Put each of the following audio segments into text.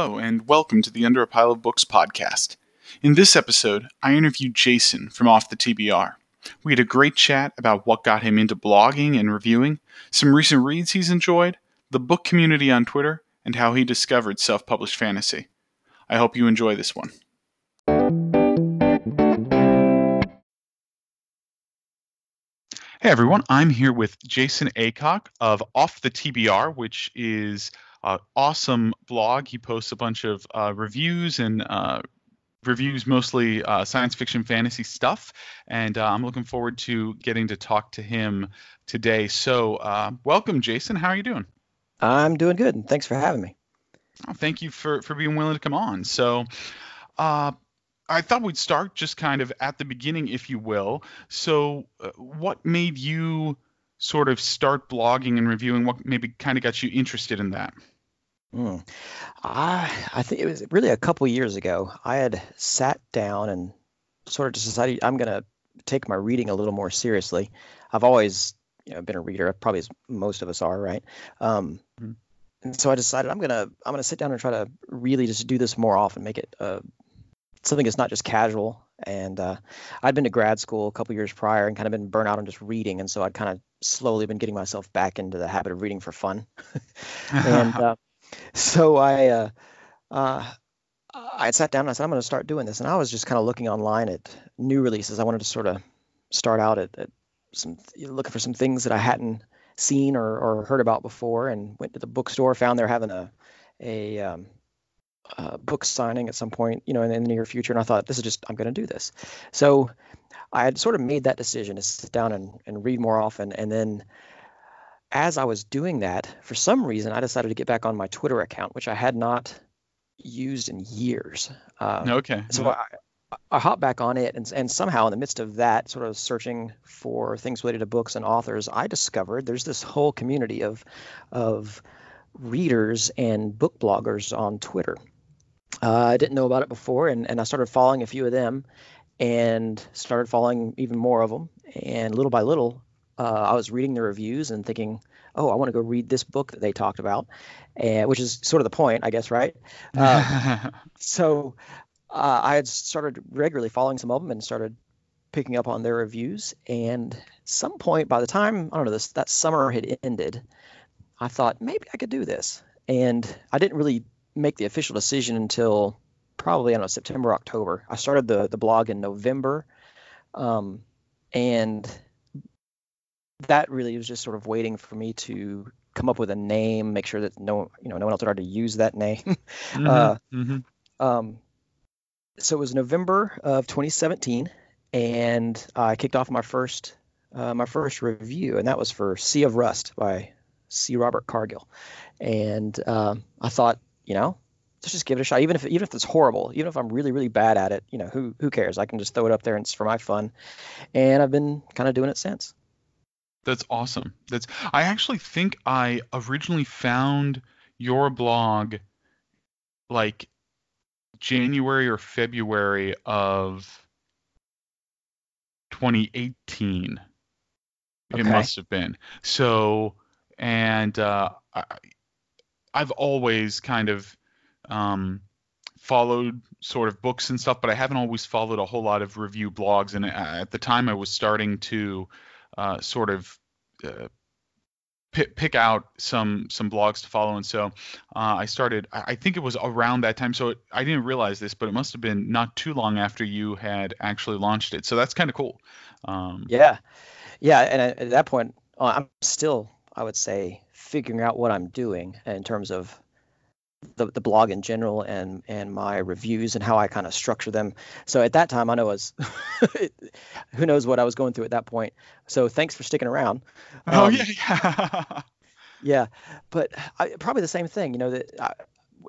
Hello, and welcome to the Under a Pile of Books podcast. In this episode, I interviewed Jason from Off the TBR. We had a great chat about what got him into blogging and reviewing, some recent reads he's enjoyed, the book community on Twitter, and how he discovered self published fantasy. I hope you enjoy this one. Hey everyone, I'm here with Jason Acock of Off the TBR, which is uh, awesome blog. He posts a bunch of uh, reviews and uh, reviews mostly uh, science fiction fantasy stuff. And uh, I'm looking forward to getting to talk to him today. So, uh, welcome, Jason. How are you doing? I'm doing good. Thanks for having me. Oh, thank you for, for being willing to come on. So, I thought we'd start just kind of at the beginning, if you will. So, what made you sort of start blogging and reviewing? What maybe kind of got you interested in that? Mm. I I think it was really a couple years ago. I had sat down and sort of just decided I'm going to take my reading a little more seriously. I've always you know been a reader, probably as most of us are, right? Um, mm-hmm. And so I decided I'm gonna I'm gonna sit down and try to really just do this more often, make it uh, something that's not just casual. And uh, I'd been to grad school a couple years prior and kind of been burnt out on just reading, and so I'd kind of slowly been getting myself back into the habit of reading for fun. and uh, so I uh, uh, I sat down and I said I'm going to start doing this, and I was just kind of looking online at new releases. I wanted to sort of start out at, at some looking for some things that I hadn't seen or, or heard about before, and went to the bookstore, found they're having a a um, uh, book signing at some point, you know, in, in, the near future. And I thought, this is just, I'm going to do this. So I had sort of made that decision to sit down and, and read more often. And then as I was doing that, for some reason, I decided to get back on my Twitter account, which I had not used in years. Um, okay. So I, I hopped back on it, and, and somehow in the midst of that, sort of searching for things related to books and authors, I discovered there's this whole community of of readers and book bloggers on Twitter. Uh, I didn't know about it before, and, and I started following a few of them, and started following even more of them. And little by little, uh, I was reading the reviews and thinking, oh, I want to go read this book that they talked about, and which is sort of the point, I guess, right? Uh, so uh, I had started regularly following some of them and started picking up on their reviews. And some point, by the time I don't know this that summer had ended, I thought maybe I could do this, and I didn't really make the official decision until probably I don't know September October. I started the the blog in November, um, and that really was just sort of waiting for me to come up with a name, make sure that no, you know, no one else had already used that name. mm-hmm, uh, mm-hmm. Um, so it was November of 2017, and I kicked off my first uh, my first review, and that was for Sea of Rust by C. Robert Cargill. And um, I thought, you know, let's just give it a shot. Even if even if it's horrible, even if I'm really really bad at it, you know, who who cares? I can just throw it up there and it's for my fun. And I've been kind of doing it since. That's awesome. That's I actually think I originally found your blog like January or February of 2018. Okay. It must have been. So and uh, I, I've always kind of um, followed sort of books and stuff, but I haven't always followed a whole lot of review blogs. And uh, at the time, I was starting to uh, sort of uh, pick, pick out some some blogs to follow, and so uh, I started. I think it was around that time, so it, I didn't realize this, but it must have been not too long after you had actually launched it. So that's kind of cool. Um, yeah, yeah, and at that point, uh, I'm still, I would say, figuring out what I'm doing in terms of the, the blog in general and and my reviews and how I kind of structure them. So at that time, I know I was who knows what I was going through at that point. So thanks for sticking around. Oh um, yeah, yeah. yeah, but I, probably the same thing. You know that I,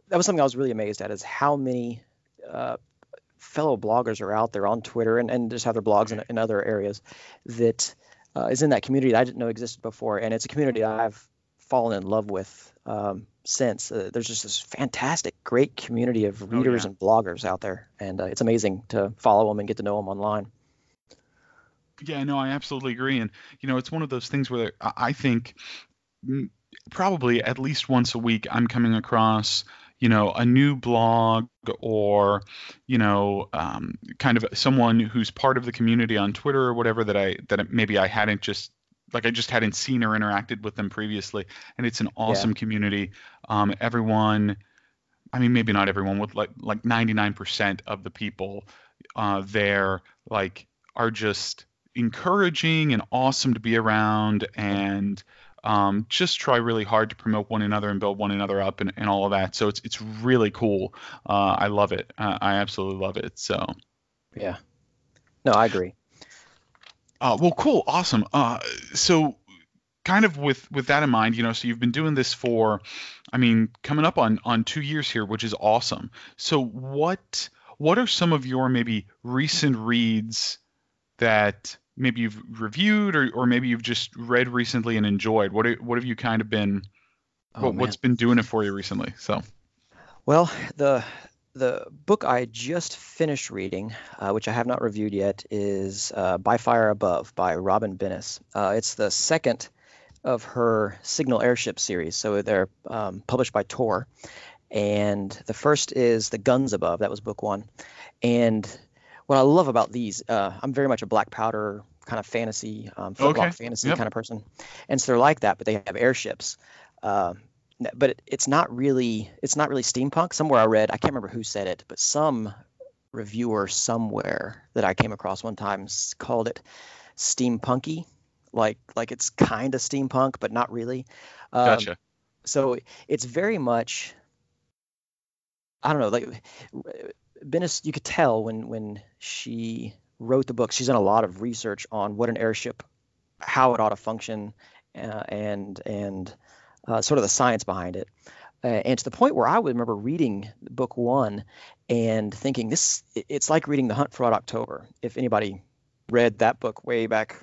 that was something I was really amazed at is how many uh, fellow bloggers are out there on Twitter and, and just have their blogs in, in other areas that uh, is in that community that I didn't know existed before, and it's a community I've fallen in love with um, since. Uh, there's just this fantastic, great community of readers oh, yeah. and bloggers out there, and uh, it's amazing to follow them and get to know them online. Yeah, no, I absolutely agree, and you know, it's one of those things where I think probably at least once a week I'm coming across you know a new blog or you know um, kind of someone who's part of the community on Twitter or whatever that I that maybe I hadn't just like I just hadn't seen or interacted with them previously, and it's an awesome yeah. community. Um, everyone, I mean, maybe not everyone, with like like 99% of the people uh, there, like are just encouraging and awesome to be around, and um, just try really hard to promote one another and build one another up and, and all of that. So it's it's really cool. Uh, I love it. Uh, I absolutely love it. So yeah, no, I agree. Uh, well, cool, awesome. Uh, so kind of with with that in mind, you know, so you've been doing this for, I mean, coming up on on two years here, which is awesome. So what what are some of your maybe recent reads that maybe you've reviewed or, or maybe you've just read recently and enjoyed? What are, what have you kind of been oh, what, what's been doing it for you recently? So well, the the book I just finished reading, uh, which I have not reviewed yet, is uh, By Fire Above by Robyn Bennis. Uh, it's the second of her Signal Airship series. So they're um, published by Tor. And the first is The Guns Above. That was book one. And what I love about these, uh, I'm very much a black powder kind of fantasy, um, okay. fantasy yep. kind of person. And so they're like that, but they have airships. Uh, but it, it's not really it's not really steampunk. Somewhere I read, I can't remember who said it, but some reviewer somewhere that I came across one time called it steampunky, like like it's kind of steampunk, but not really. Um, gotcha. So it's very much I don't know, like Bennis, you could tell when when she wrote the book, she's done a lot of research on what an airship, how it ought to function, uh, and and uh, sort of the science behind it. Uh, and to the point where I would remember reading book one and thinking this it's like reading The Hunt for Red October. If anybody read that book way back.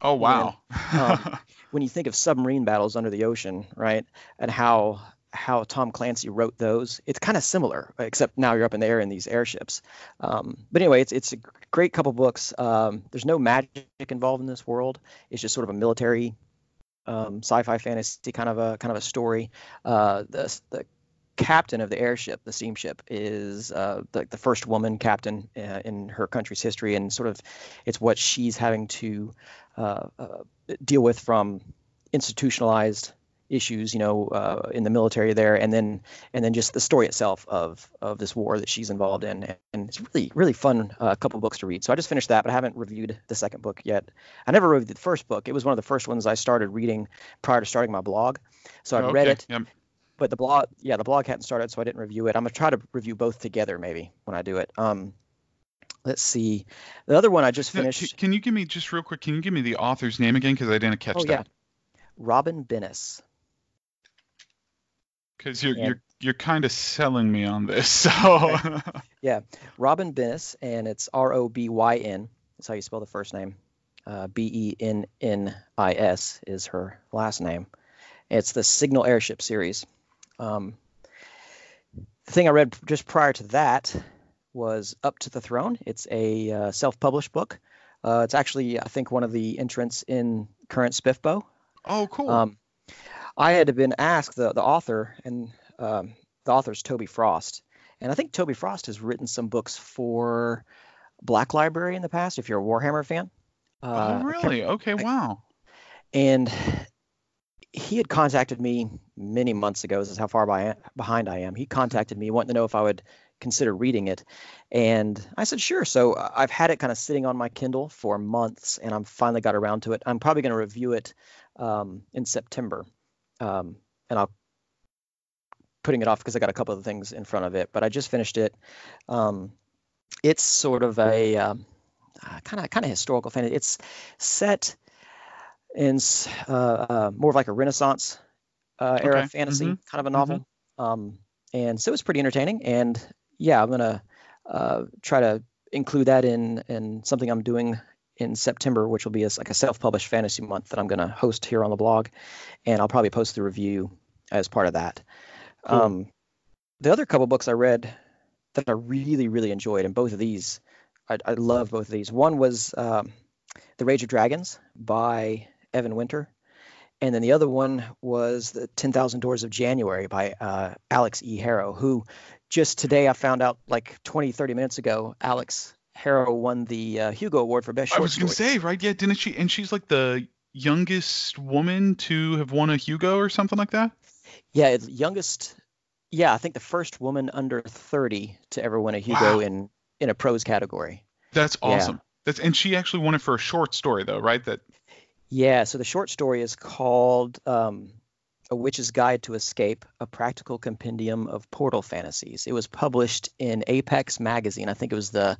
Oh wow! When, um, when you think of submarine battles under the ocean, right, and how how Tom Clancy wrote those, it's kind of similar, except now you're up in the air in these airships. Um, but anyway, it's it's a great couple books. Um, there's no magic involved in this world. It's just sort of a military um, sci-fi fantasy kind of a kind of a story. Uh, the the captain of the airship, the steamship, is uh, the, the first woman captain uh, in her country's history, and sort of it's what she's having to uh, uh deal with from institutionalized issues, you know, uh, in the military there, and then and then just the story itself of of this war that she's involved in, and it's really really fun uh, couple books to read. So I just finished that, but I haven't reviewed the second book yet. I never reviewed the first book; it was one of the first ones I started reading prior to starting my blog. So I oh, read it. Yep. But the blog, yeah, the blog hadn't started, so I didn't review it. I'm gonna try to review both together, maybe when I do it. Um, let's see, the other one I just finished. Can you give me just real quick? Can you give me the author's name again? Because I didn't catch oh, that. Yeah. Robyn Bennis because you're and, you're you're kind of selling me on this. So yeah, Robyn Bennis, and it's R O B Y N. That's how you spell the first name. Uh, B E N N I S is her last name. It's the Signal Airship series. Um, the thing I read just prior to that was Up to the Throne. It's a uh, self-published book. Uh, it's actually, I think, one of the entrants in current SPFBO. Oh, cool. Um, I had been asked the the author, and um, the author's Toby Frost, and I think Toby Frost has written some books for Black Library in the past. If you're a Warhammer fan. Uh, oh, really? Okay, wow. And he had contacted me many months ago. This is how far by, behind I am. He contacted me wanting to know if I would consider reading it. And I said, sure. So I've had it kind of sitting on my Kindle for months, and I'm finally got around to it. I'm probably going to review it um, in September um, and I'll putting it off because I got a couple of things in front of it. But I just finished it. Um, it's sort of a kind of kind of historical fantasy. It's set in uh, uh, more of like a Renaissance uh, era okay. fantasy mm-hmm. kind of a novel. Mm-hmm. Um, and so it's pretty entertaining. And yeah, I'm gonna uh, try to include that in in something I'm doing in September, which will be a, like a self-published fantasy month that I'm going to host here on the blog, and I'll probably post the review as part of that. Cool. Um, the other couple books I read that I really really enjoyed, and both of these, I, I love both of these. One was um, The Rage of Dragons by Evan Winter, and then the other one was the 10,000 Doors of January by uh, Alix E. Harrow, who just today I found out like 20, 30 minutes ago, Alix Harrow won the uh, Hugo Award for Best Short I was going to say, right? Yeah, didn't she? And she's like the youngest woman to have won a Hugo or something like that. Yeah, youngest. Yeah, I think the first woman under 30 to ever win a Hugo wow. in in a prose category. That's awesome. Yeah. That's and she actually won it for a short story though, right? That. Yeah, so the short story is called um, "A Witch's Guide to Escape: A Practical Compendium of Portal Fantasies." It was published in Apex magazine. I think it was the,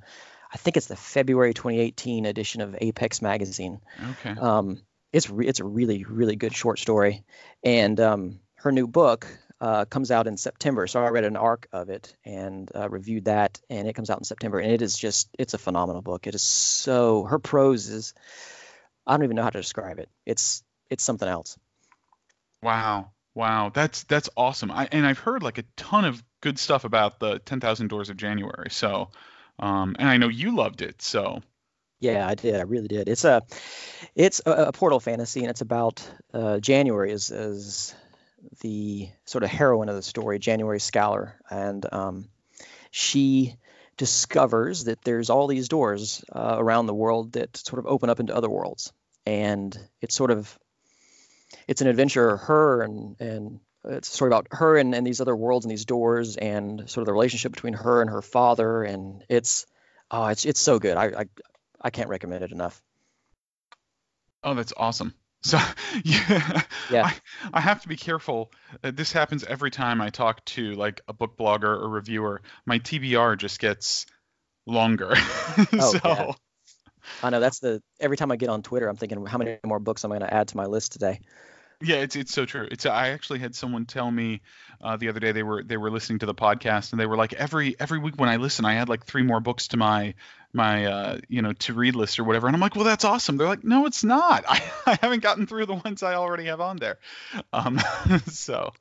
I think it's the February 2018 edition of Apex magazine. Okay. Um, it's re- it's a really really good short story, and um, her new book uh, comes out in September. So I read an arc of it and uh, reviewed that, and it comes out in September. And it is just it's a phenomenal book. It is so her prose is I don't even know how to describe it. It's it's something else. Wow, wow, that's that's awesome. I and I've heard like a ton of good stuff about the Ten Thousand Doors of January. So, um, and I know you loved it. So yeah, I did. I really did. It's a, it's a, a portal fantasy, and it's about uh, January as as the sort of heroine of the story, January Scaller, and um, she discovers that there's all these doors uh, around the world that sort of open up into other worlds, and it's sort of it's an adventure her and and it's a story about her and, and these other worlds and these doors and sort of the relationship between her and her father and it's oh it's it's so good I, I I can't recommend it enough. Oh, that's awesome. So yeah, yeah. I, I have to be careful. Uh, this happens every time I talk to like a book blogger or reviewer. My TBR just gets longer. Oh, so yeah. I know that's the every time I get on Twitter, I'm thinking how many more books am I going to add to my list today. Yeah, it's it's so true. It's I actually had someone tell me uh, the other day they were they were listening to the podcast and they were like every every week when I listen I add like three more books to my my uh, you know to read list or whatever and I'm like well that's awesome. They're like no it's not. I, I haven't gotten through the ones I already have on there. Um, so.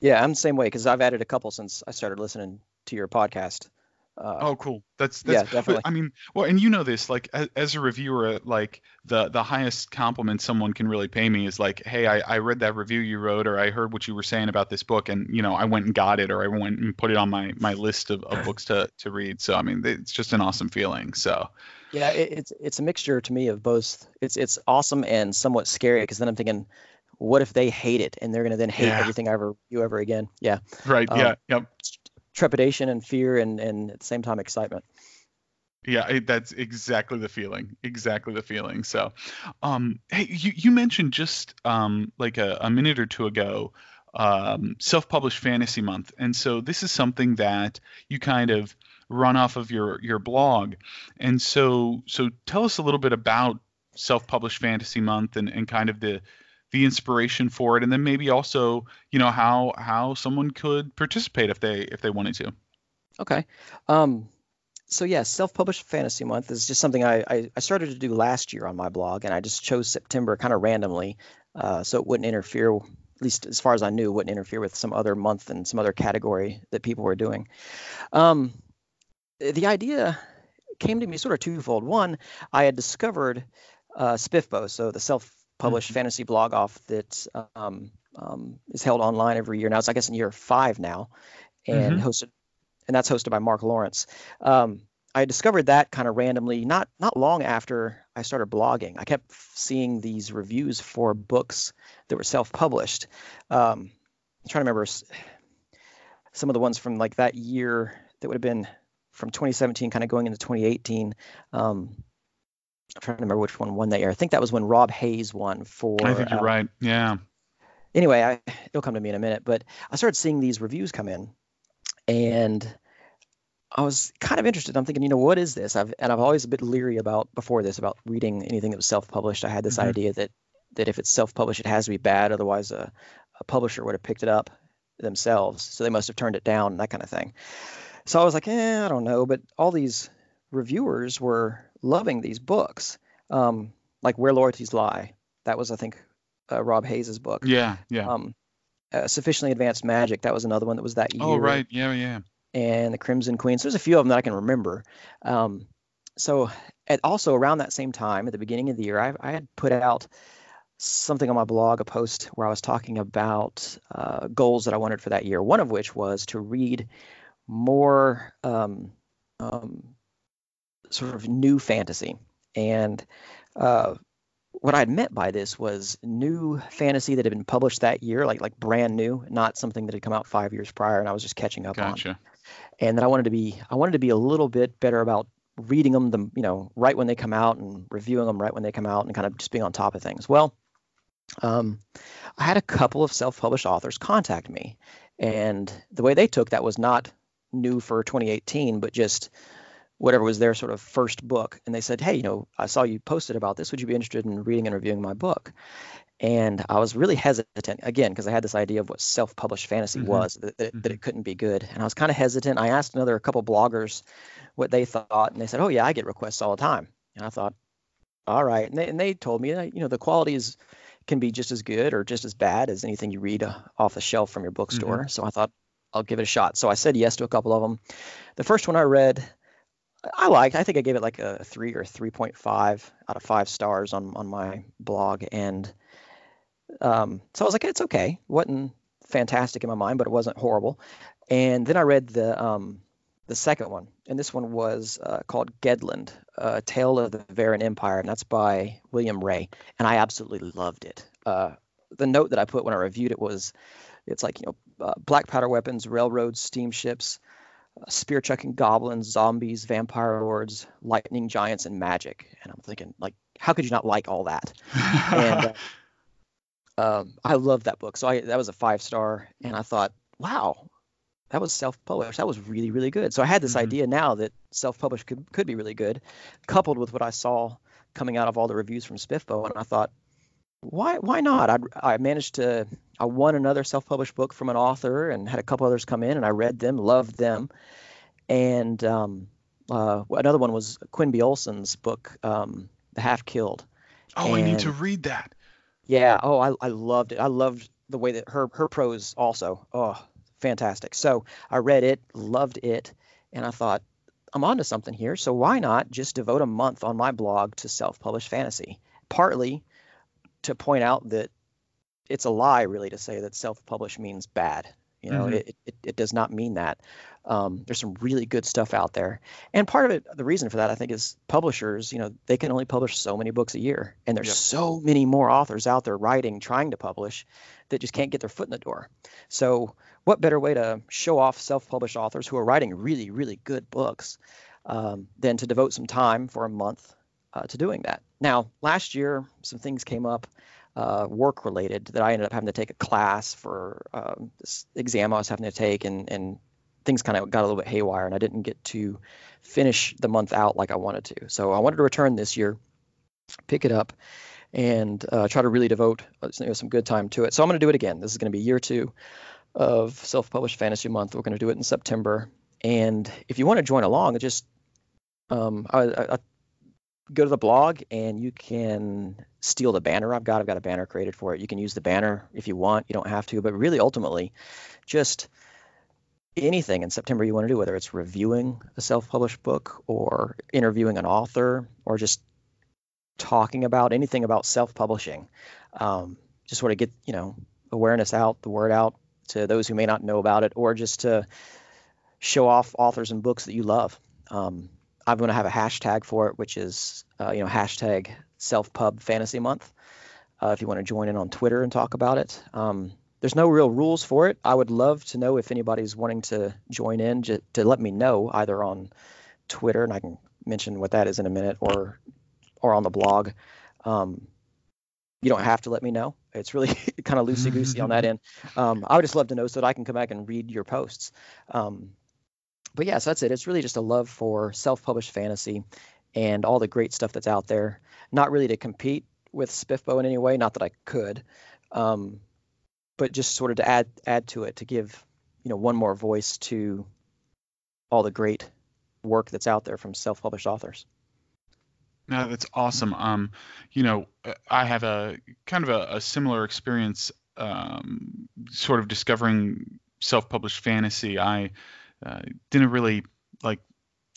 Yeah, I'm the same way because I've added a couple since I started listening to your podcast. Uh, oh, cool. That's, that's yeah, definitely. I mean, well, and you know this, like as, as, a reviewer, like the the highest compliment someone can really pay me is like, hey, I, I read that review you wrote, or I heard what you were saying about this book, and you know, I went and got it, or I went and put it on my my list of, of books to to read. So I mean, it's just an awesome feeling. So. Yeah, it, it's it's a mixture to me of both. It's it's awesome and somewhat scary because then I'm thinking, what if they hate it and they're going to then hate yeah. everything I ever you ever again? Yeah. Right. Um, yeah. Yep trepidation and fear and, and at the same time excitement. Yeah, that's exactly the feeling. Exactly the feeling. So, um, hey, you, you mentioned just um, like a, a minute or two ago um, self-published fantasy month, and so this is something that you kind of run off of your your blog, and so so tell us a little bit about self-published fantasy month and, and kind of the the inspiration for it and then maybe also you know how how someone could participate if they if they wanted to. Okay. Um so yeah self-published fantasy month is just something I, I, I started to do last year on my blog and i just chose september kind of randomly. Uh, so it wouldn't interfere at least as far as i knew wouldn't interfere with some other month and some other category that people were doing. Um, the idea came to me sort of twofold. One i had discovered uh, SPFBO so the self published mm-hmm. fantasy blog off that um, um, is held online every year now. It's I guess in year five now, and mm-hmm. hosted, and that's hosted by Mark Lawrence. Um, I discovered that kind of randomly, not not long after I started blogging. I kept seeing these reviews for books that were self-published. Um, I'm trying to remember some of the ones from like that year that would have been from 2017, kind of going into 2018. Um, I'm trying to remember which one won that year. I think that was when Rob Hayes won for. I think you're uh, right. Yeah. Anyway, I, it'll come to me in a minute, but I started seeing these reviews come in, and I was kind of interested. I'm thinking, you know, what is this? I've and I've always a bit leery about before this about reading anything that was self-published. I had this mm-hmm. idea that that if it's self-published, it has to be bad, otherwise a, a publisher would have picked it up themselves. So they must have turned it down, that kind of thing. So I was like, eh, I don't know. But all these reviewers were loving these books, um, like Where Loyalties Lie. That was, I think, uh, Rob Hayes's book. Yeah, yeah. Um, uh, Sufficiently Advanced Magic. That was another one that was that oh, year. Oh, right. Yeah, yeah. And the Crimson Queen. So there's a few of them that I can remember. Um, so at also around that same time, at the beginning of the year, I, I had put out something on my blog, a post where I was talking about uh, goals that I wanted for that year. One of which was to read more um, um, sort of new fantasy. And uh, what I'd meant by this was new fantasy that had been published that year, like like brand new, not something that had come out five years prior, and I was just catching up gotcha. on. And that I wanted to be, I wanted to be a little bit better about reading them, the you know, right when they come out, and reviewing them right when they come out, and kind of just being on top of things. Well, um, I had a couple of self-published authors contact me, and the way they took that was not new for 2018, but just whatever was their sort of first book. And they said, Hey, you know, I saw you posted about this. Would you be interested in reading and reviewing my book? And I was really hesitant again because I had this idea of what self-published fantasy mm-hmm. was that, that, mm-hmm. that, it couldn't be good. And I was kind of hesitant. I asked another couple bloggers what they thought, and they said, "Oh yeah, I get requests all the time." And I thought, "All right." And they, and they told me, that you know, the quality is can be just as good or just as bad as anything you read uh, off the shelf from your bookstore. Mm-hmm. So I thought I'll give it a shot. So I said yes to a couple of them. The first one I read, I liked. I think I gave it like a three or three point five out of five stars on on my blog, and um, so I was like, it's okay. wasn't fantastic in my mind, but it wasn't horrible. And then I read the um, the second one, and this one was uh, called Gedlund, A Tale of the Varan Empire, and that's by William Ray, and I absolutely loved it. Uh, the note that I put when I reviewed it was, it's like you know, uh, black powder weapons, railroads, steamships, spear chucking goblins, zombies, vampire lords, lightning giants, and magic. And I'm thinking, like, how could you not like all that? and uh, um, I love that book. So I, that was a five star, and I thought, wow, that was self-published. That was really, really good. So I had this mm-hmm. idea now that self-published could, could be really good, coupled with what I saw coming out of all the reviews from SPFBO, and I thought, why why not? I I managed to I won another self-published book from an author and had a couple others come in and I read them, loved them, and um, uh, another one was Quenby Olson's book, um, The Half Killed. Oh, and, I need to read that. Yeah. Oh, I I loved it. I loved the way that her her prose also. Oh, fantastic. So I read it, loved it, and I thought I'm onto something here. So why not just devote a month on my blog to self-published fantasy? Partly to point out that it's a lie really to say that self-published means bad you know mm-hmm. it, it, it, does not mean that um, there's some really good stuff out there and part of it the reason for that i think is publishers you know they can only publish so many books a year and there's yep. so many more authors out there writing trying to publish that just can't get their foot in the door so what better way to show off self-published authors who are writing really really good books um, than to devote some time for a month uh, to doing that now, last year, some things came up uh, work related that I ended up having to take a class for um, this exam I was having to take, and, and things kind of got a little bit haywire, and I didn't get to finish the month out like I wanted to. So I wanted to return this year, pick it up, and uh, try to really devote uh, you know, some good time to it. So I'm going to do it again. This is going to be year two of self-published fantasy month. We're going to do it in September, and if you want to join along, just um, I, I, go to the blog and you can steal the banner I've got. I've got a banner created for it. You can use the banner if you want. You don't have to, but really ultimately, just anything in September you want to do, whether it's reviewing a self-published book or interviewing an author or just talking about anything about self-publishing. Um, just sort of get you know awareness out, the word out to those who may not know about it, or just to show off authors and books that you love. Um, I'm going to have a hashtag for it, which is uh, you know hashtag self-pub fantasy month. Uh, if you want to join in on Twitter and talk about it. Um, there's no real rules for it. I would love to know if anybody's wanting to join in j- to let me know either on Twitter, and I can mention what that is in a minute, or or on the blog. Um, you don't have to let me know. It's really kind of loosey goosey on that end. Um, I would just love to know so that I can come back and read your posts. Um, but yeah, so that's it. It's really just a love for self-published fantasy and all the great stuff that's out there. Not really to compete with SPFBO in any way, not that I could, um, but just sort of to add add to it to give you know one more voice to all the great work that's out there from self-published authors. No, that's awesome. Um, you know, I have a kind of a, a similar experience, um, sort of discovering self-published fantasy. I uh, didn't really like.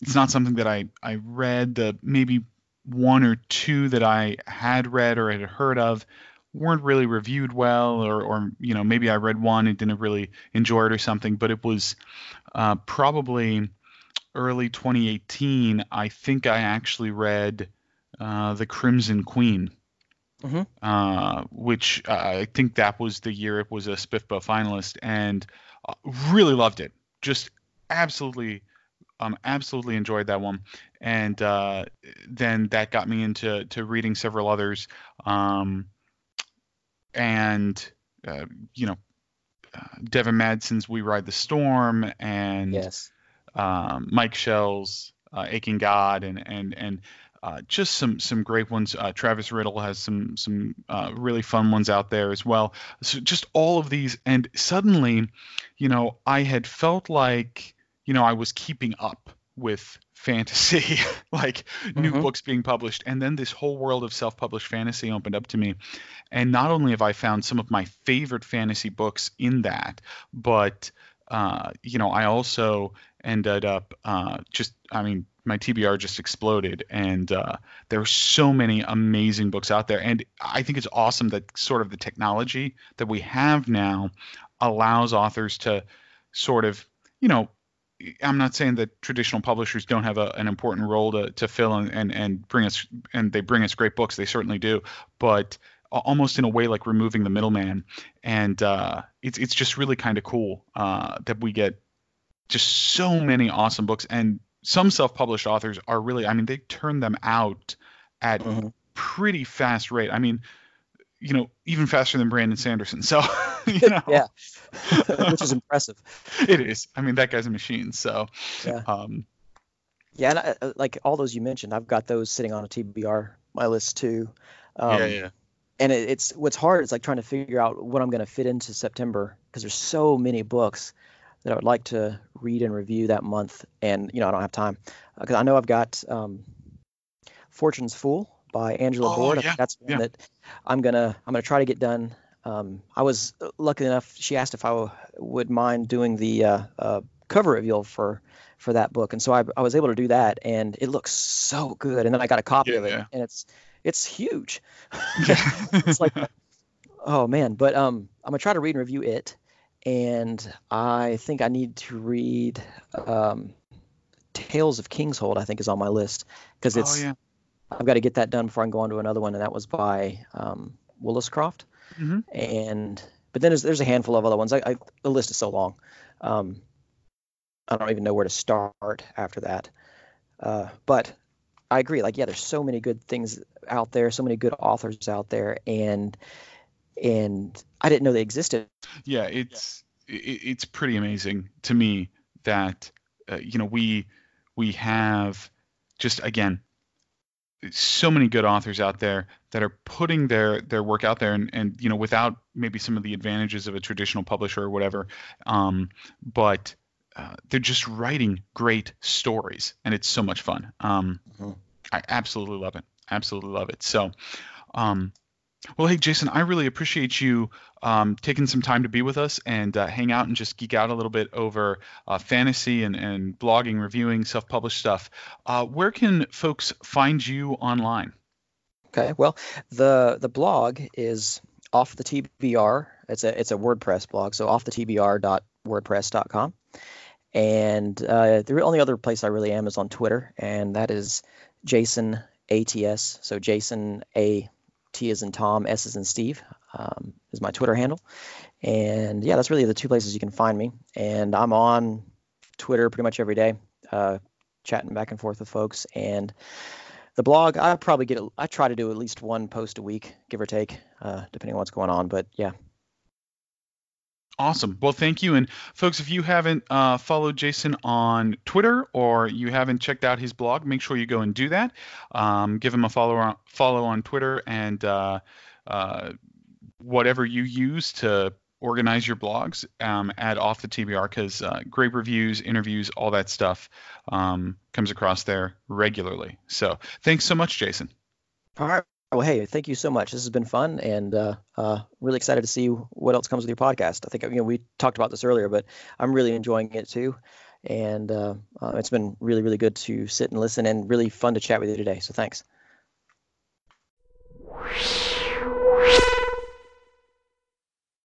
It's not something that I I read. The maybe one or two that I had read or had heard of weren't really reviewed well, or or you know maybe I read one and didn't really enjoy it or something. But it was uh, probably early 2018. I think I actually read uh, The Crimson Queen. Mm-hmm. Uh, which uh, I think that was the year it was a SPFBO finalist, and uh, really loved it. Just absolutely um, absolutely enjoyed that one, and uh, then that got me into to reading several others, um, and uh, you know, uh, Devin Madson's "We Ride the Storm" and yes. um, Mike Shel's uh, "Aching God" and and and uh, just some some great ones. Uh, Travis Riddle has some some uh, really fun ones out there as well. So just all of these, and suddenly, you know, I had felt like you know, I was keeping up with fantasy, like mm-hmm. new books being published. And then this whole world of self published fantasy opened up to me. And not only have I found some of my favorite fantasy books in that, but, uh, you know, I also ended up uh, just, I mean, my TBR just exploded, and uh, there are so many amazing books out there. And I think it's awesome that sort of the technology that we have now allows authors to sort of, you know, I'm not saying that traditional publishers don't have a, an important role to, to fill and, and, and bring us and they bring us great books. They certainly do, but almost in a way like removing the middleman. And uh, it's it's just really kind of cool uh, that we get just so many awesome books. And some self-published authors are really, I mean, they turn them out at mm-hmm. pretty fast rate. I mean, you know, even faster than Brandon Sanderson. So, you know, yeah, which is impressive. It is. I mean, that guy's a machine. So, yeah. Um, yeah, and I, uh, like all those you mentioned, I've got those sitting on a TBR my list too. Um, yeah, yeah. And it, it's what's hard is like trying to figure out what I'm going to fit into September because there's so many books that I would like to read and review that month, and you know I don't have time because uh, I know I've got um, Fortune's Fool by Angela oh, Boord. Yeah, that's one yeah. that I'm gonna I'm gonna try to get done. Um, I was lucky enough. She asked if I w- would mind doing the uh, uh, cover reveal for for that book, and so I, I was able to do that, and it looks so good. And then I got a copy yeah, of it, and it's it's huge. it's like oh man, but um, I'm gonna try to read and review it, and I think I need to read um, Tales of Kingshold. I think is on my list because it's. Oh, yeah I've got to get that done before I can go on to another one, and that was by um, Woolliscroft. Mm-hmm. And but then there's, there's a handful of other ones. I, I the list is so long. Um, I don't even know where to start after that. Uh, but I agree. Like, yeah, there's so many good things out there, so many good authors out there, and and I didn't know they existed. Yeah, it's yeah. It's pretty amazing to me that uh, you know we we have just again so many good authors out there that are putting their their work out there and, and you know without maybe some of the advantages of a traditional publisher or whatever. Um, but uh, they're just writing great stories and it's so much fun. Um, mm-hmm. i absolutely love it. Absolutely love it. So um, well, hey, Jason, I really appreciate you um, taking some time to be with us and uh, hang out and just geek out a little bit over uh, fantasy and, and blogging, reviewing, self published stuff. Uh, where can folks find you online? Okay, well, the the blog is off the TBR. It's a it's a WordPress blog, so off the TBR.wordpress.com. And uh, the only other place I really am is on Twitter, and that is Jason ATS. So Jason A T is in Tom, S is in Steve um, is my Twitter handle. And yeah, that's really the two places you can find me. And I'm on Twitter pretty much every day, uh, chatting back and forth with folks. And the blog, I probably get, I try to do at least one post a week, give or take, uh, depending on what's going on. But yeah, Awesome. Well, thank you. And folks, if you haven't uh, followed Jason on Twitter or you haven't checked out his blog, make sure you go and do that. Um, give him a follow on, follow on Twitter and uh, uh, whatever you use to organize your blogs. Um, add off the TBR because uh, great reviews, interviews, all that stuff um, comes across there regularly. So thanks so much, Jason. All right. Well, hey, thank you so much. This has been fun, and uh, uh, really excited to see what else comes with your podcast. I think you know we talked about this earlier, but I'm really enjoying it too, and uh, uh it's been really, really good to sit and listen, and really fun to chat with you today. So thanks.